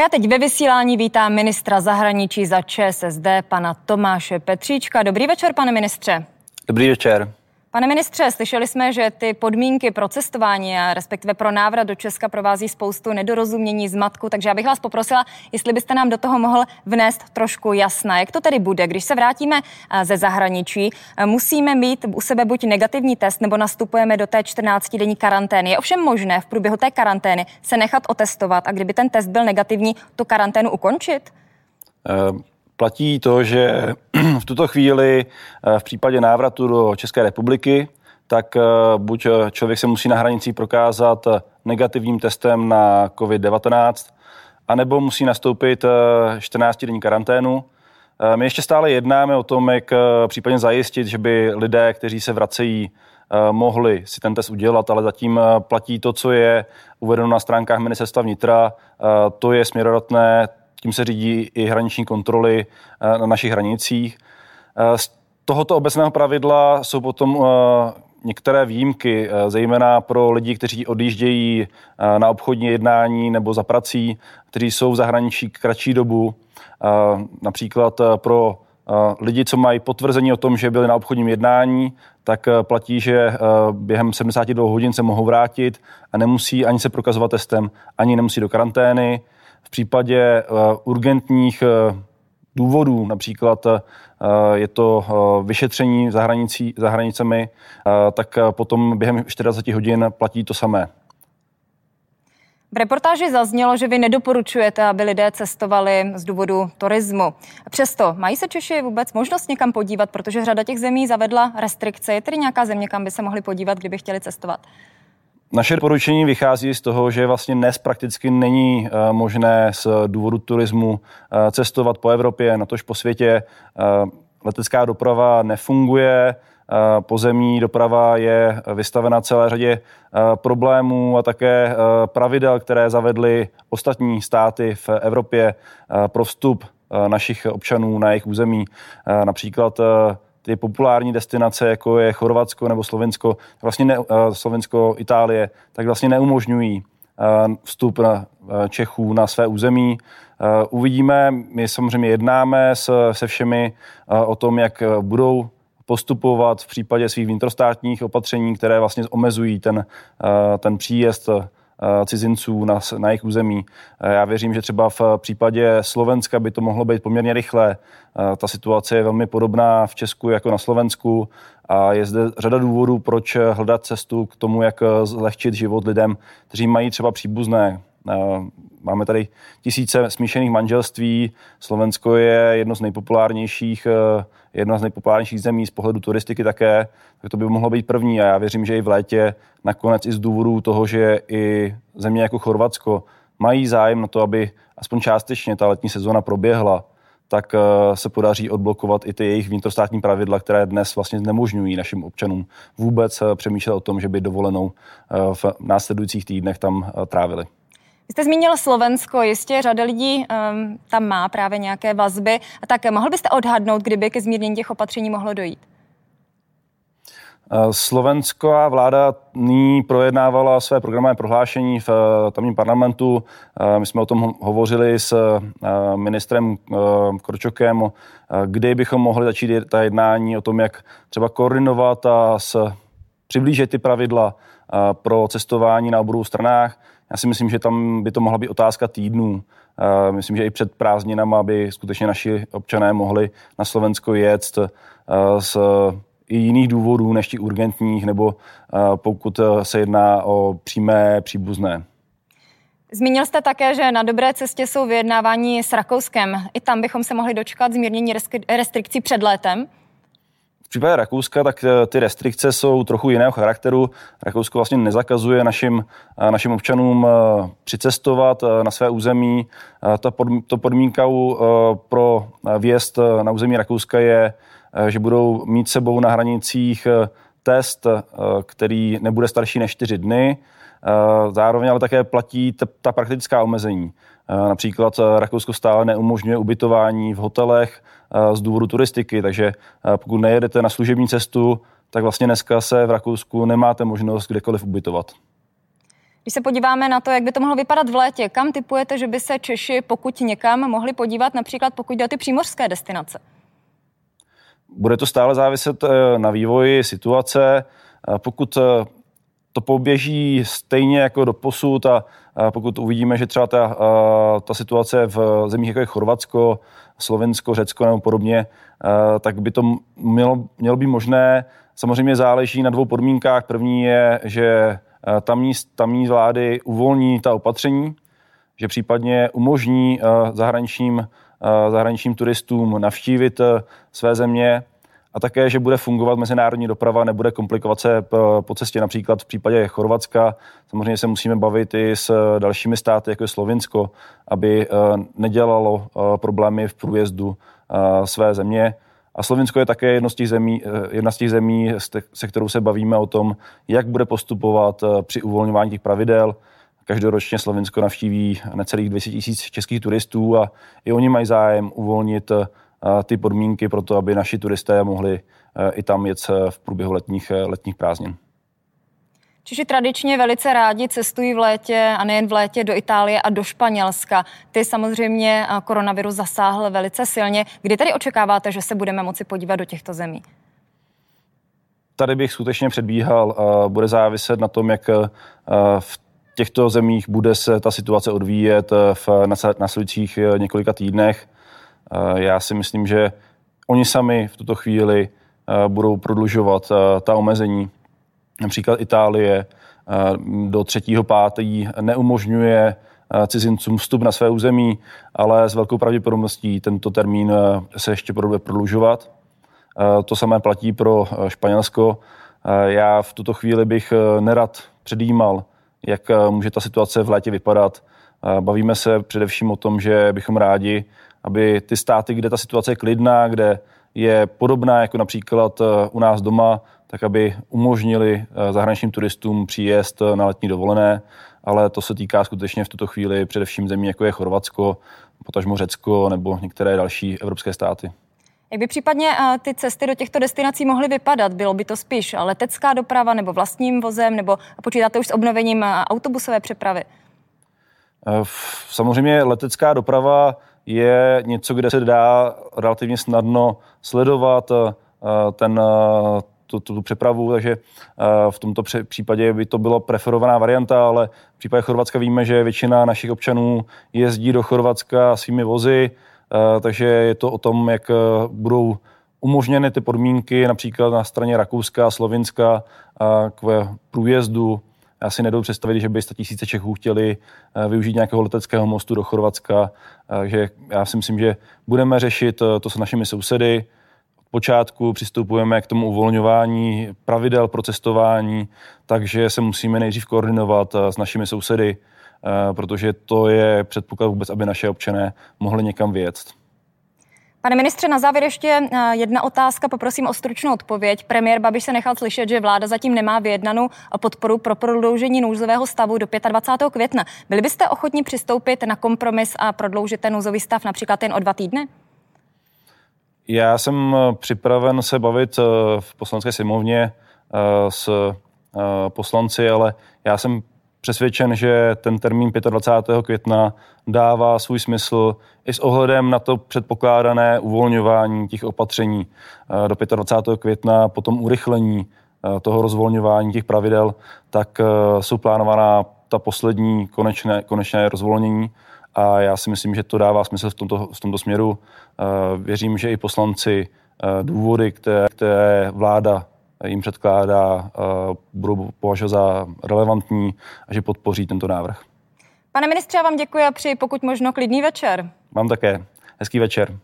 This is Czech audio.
A já teď ve vysílání vítám ministra zahraničí za ČSSD, pana Tomáše Petříčka. Dobrý večer, pane ministře. Dobrý večer. Pane ministře, slyšeli jsme, že ty podmínky pro cestování a respektive pro návrat do Česka provází spoustu nedorozumění, zmatku, takže já bych vás poprosila, jestli byste nám do toho mohl vnést trošku jasna. Jak to tedy bude, když se vrátíme eh, ze zahraničí? Eh, musíme mít u sebe buď negativní test, nebo nastupujeme do té 14-denní karantény. Je ovšem možné v průběhu té karantény se nechat otestovat a kdyby ten test byl negativní, tu karanténu ukončit? Uh platí to, že v tuto chvíli eh, v případě návratu do České republiky, tak eh, buď člověk se musí na hranicích prokázat negativním testem na COVID-19, anebo musí nastoupit 14-denní eh, karanténu. My ještě stále jednáme o tom, jak případně zajistit, že by lidé, kteří se vracejí, mohli si ten test udělat, ale zatím platí to, co je uvedeno na stránkách ministerstva vnitra. To je směrodatné, tím se řídí i hraniční kontroly eh, na našich hranicích. Eh, z tohoto obecného pravidla jsou potom eh, některé výjimky, zejména pro lidi, kteří odjíždějí na obchodní jednání nebo za prací, kteří jsou v zahraničí kratší dobu. Například pro lidi, co mají potvrzení o tom, že byli na obchodním jednání, tak platí, že během 72 hodin se mohou vrátit a nemusí ani se prokazovat testem, ani nemusí do karantény. V případě eh, urgentních eh, důvodů, například eh, je to vyšetření za, hranicí, za hranicemi, tak potom během 40 hodin platí to samé. V reportáži zaznělo, že vy nedoporučujete, aby lidé cestovali z důvodu turismu. Přesto mají se Češi vůbec možnost někam podívat, protože řada těch zemí zavedla restrikce. Je tedy nějaká země, kam by se mohli podívat, kdyby chtěli cestovat? Naše doporučení vychází z toho, že vlastně dnes prakticky není eh, možné z důvodu turismu eh, cestovat po Evropě, natož po světě. Eh, letecká doprava nefunguje, pozemní doprava je vystavena celé řadě problémů a také pravidel, které zavedly ostatní státy v Evropě pro vstup našich občanů na jejich území. Například ty populární destinace, jako je Chorvatsko nebo Slovensko, vlastně ne, eh, Slovensko, Itálie, tak vlastně neumožňují eh, vstup na eh, Čechů na své území. Uvidíme, my samozřejmě jednáme se, všemi o tom, jak budou postupovat v případě svých vnitrostátních opatření, které vlastně omezují ten, ten příjezd cizinců na, na jejich území. Eh, já věřím, že třeba v případě Slovenska by to mohlo být poměrně rychle. Eh, ta situace je velmi podobná v Česku jako na Slovensku a je zde řada důvodů, proč hledat cestu k tomu, jak zlehčit život lidem, kteří mají třeba příbuzné Máme tady tisíce smíšených manželství. Slovensko je jedno z nejpopulárnějších, eh, jedna z nejpopulárnějších zemí z pohledu turistiky také, tak to by mohlo být první. A já věřím, že i v létě nakonec i z důvodu toho, že i země jako Chorvatsko mají zájem na to, aby aspoň částečně ta letní sezóna proběhla, tak eh, se podaří odblokovat i ty jejich vnitrostátní pravidla, které dnes vlastně znemožňují našim občanům vůbec eh, přemýšlet o tom, že by dovolenou v následujících týdnech tam trávili. Vy jste zmínil Slovensko, jistě řada lidí um, tam má právě nějaké vazby. A tak mohl byste odhadnout, kdyby ke zmírnění těch opatření mohlo dojít? Eh, Slovenská vláda nyní projednávala své programové prohlášení v eh, tamním parlamentu. Eh, my jsme o tom hovořili s ministrem Korčokem, kdy bychom mohli začít ta jednání o tom, jak třeba koordinovat a s, přiblížit ty pravidla pro cestování na obou stranách. Já si myslím, že tam by to mohla být otázka týdnů. Myslím, že i před prázdninama by skutečně naši občané mohli na Slovensko jet z i jiných důvodů než těch urgentních, nebo pokud se jedná o přímé příbuzné. Zmínil jste také, že na dobré cestě jsou vyjednávání s Rakouskem. I tam bychom se mohli dočkat zmírnění restrikcí před létem? Případě Rakouska, tak eh, ty restrikce jsou trochu jiného charakteru. Rakousko vlastně nezakazuje našim, eh, našim občanům eh, přicestovat na své území. Ta to podmínkou pro vjezd na území Rakouska je, že budou mít sebou na hranicích test, který nebude starší než 4 dny. Zároveň ale také platí ta praktická omezení. Například Rakousko stále neumožňuje ubytování v hotelech z důvodu turistiky, takže pokud nejedete na služební cestu, tak vlastně dneska se v Rakousku nemáte možnost kdekoliv ubytovat. Když se podíváme na to, jak by to mohlo vypadat v létě, kam typujete, že by se Češi, pokud někam, mohli podívat, například pokud jde o ty přímořské destinace? Bude to stále záviset eh, na vývoji situace. Pokud eh, to poběží stejně jako do posud a pokud uvidíme, že třeba ta, ta situace v zemích jako je Chorvatsko, Slovensko, Řecko nebo podobně, tak by to mělo, mělo být možné. Samozřejmě záleží na dvou podmínkách. První je, že tamní, tamní vlády uvolní ta opatření, že případně umožní zahraničním, zahraničním turistům navštívit své země a také, že bude fungovat mezinárodní doprava, nebude komplikovat se po cestě například v případě Chorvatska. Samozřejmě se musíme bavit i s dalšími státy, jako je Slovinsko, aby eh, nedělalo eh, problémy v průjezdu eh, své země. A Slovinsko je také jedno z těch zemí, jedna z těch zemí, se kterou se bavíme o tom, jak bude postupovat při uvolňování těch pravidel. Každoročně Slovinsko navštíví necelých 200 tisíc českých turistů a i oni mají zájem uvolnit ty podmínky pro to, aby naši turisté mohli e, i tam jet v průběhu letních, letních prázdnin. Češi tradičně velice rádi cestují v létě a nejen v létě do Itálie a do Španělska. Ty samozřejmě koronavirus zasáhl velice silně. Kdy tedy očekáváte, že se budeme moci podívat do těchto zemí? Tady bych skutečně předbíhal. Bude záviset na tom, jak v těchto zemích bude se ta situace odvíjet v následujících e, několika týdnech. Eh, já si myslím, že oni sami v tuto chvíli eh, budou prodlužovat eh, ta omezení. Například Itálie do třetího pátý neumožňuje cizincům vstup na své území, ale s velkou pravděpodobností tento termín se ještě bude prodlužovat. To samé platí pro Španělsko. Já v tuto chvíli bych nerad předjímal, jak může ta situace v létě vypadat. Bavíme se především o tom, že bychom rádi, aby ty státy, kde ta situace je klidná, kde je podobná jako například eh, u nás doma, tak aby umožnili eh, zahraničním turistům příjezd eh, na letní dovolené, ale to se týká skutečně v tuto chvíli především zemí, jako je Chorvatsko, potažmo Řecko nebo některé další evropské státy. Jak by případně ty cesty do těchto destinací mohly vypadat? Bylo by to spíš letecká doprava nebo vlastním vozem, nebo počítáte už s obnovením autobusové přepravy? Samozřejmě letecká doprava je něco, kde se dá relativně snadno sledovat eh, ten, eh, tu, tu, tu přepravu, takže eh, v tomto případě by to bylo preferovaná varianta, ale v případě Chorvatska víme, že většina našich občanů jezdí do Chorvatska svými vozy, takže je to o tom, jak budou umožněny ty podmínky například na straně Rakouska a Slovinska k průjezdu já si nedovedu představit, že by 100 tisíce Čechů chtěli eh, využít nějakého leteckého mostu do Chorvatska. Takže já si myslím, že budeme řešit eh, to s našimi sousedy. Od počátku přistupujeme k tomu uvolňování pravidel pro cestování, takže se musíme nejdřív koordinovat eh, s našimi sousedy, protože to je předpoklad vůbec, aby naše občané mohli někam vyjet. Pane ministře, na závěr ještě eh, jedna otázka, poprosím o stručnou odpověď. Premiér Babiš se nechal slyšet, že vláda zatím nemá vyjednanou podporu pro prodloužení nouzového stavu do 25. května. Byli byste ochotní přistoupit na kompromis a prodloužit ten nouzový stav například jen o dva týdny? Já jsem eh, připraven se bavit eh, v poslanské sněmovně s poslanci, ale já jsem přesvědčen, že ten termín 25. května dává svůj smysl i s ohledem na to předpokládané uvolňování těch opatření eh, do 25. května, potom urychlení eh, toho rozvolňování těch pravidel, tak eh, jsou plánovaná ta poslední konečné, konečné rozvolnění a já si myslím, že to dává smysl v tomto, v tomto směru. Věřím, že i poslanci důvody, které, které vláda jim předkládá, budou považovat za relevantní a že podpoří tento návrh. Pane ministře, já vám děkuji a přeji pokud možno klidný večer. Mám také. Hezký večer.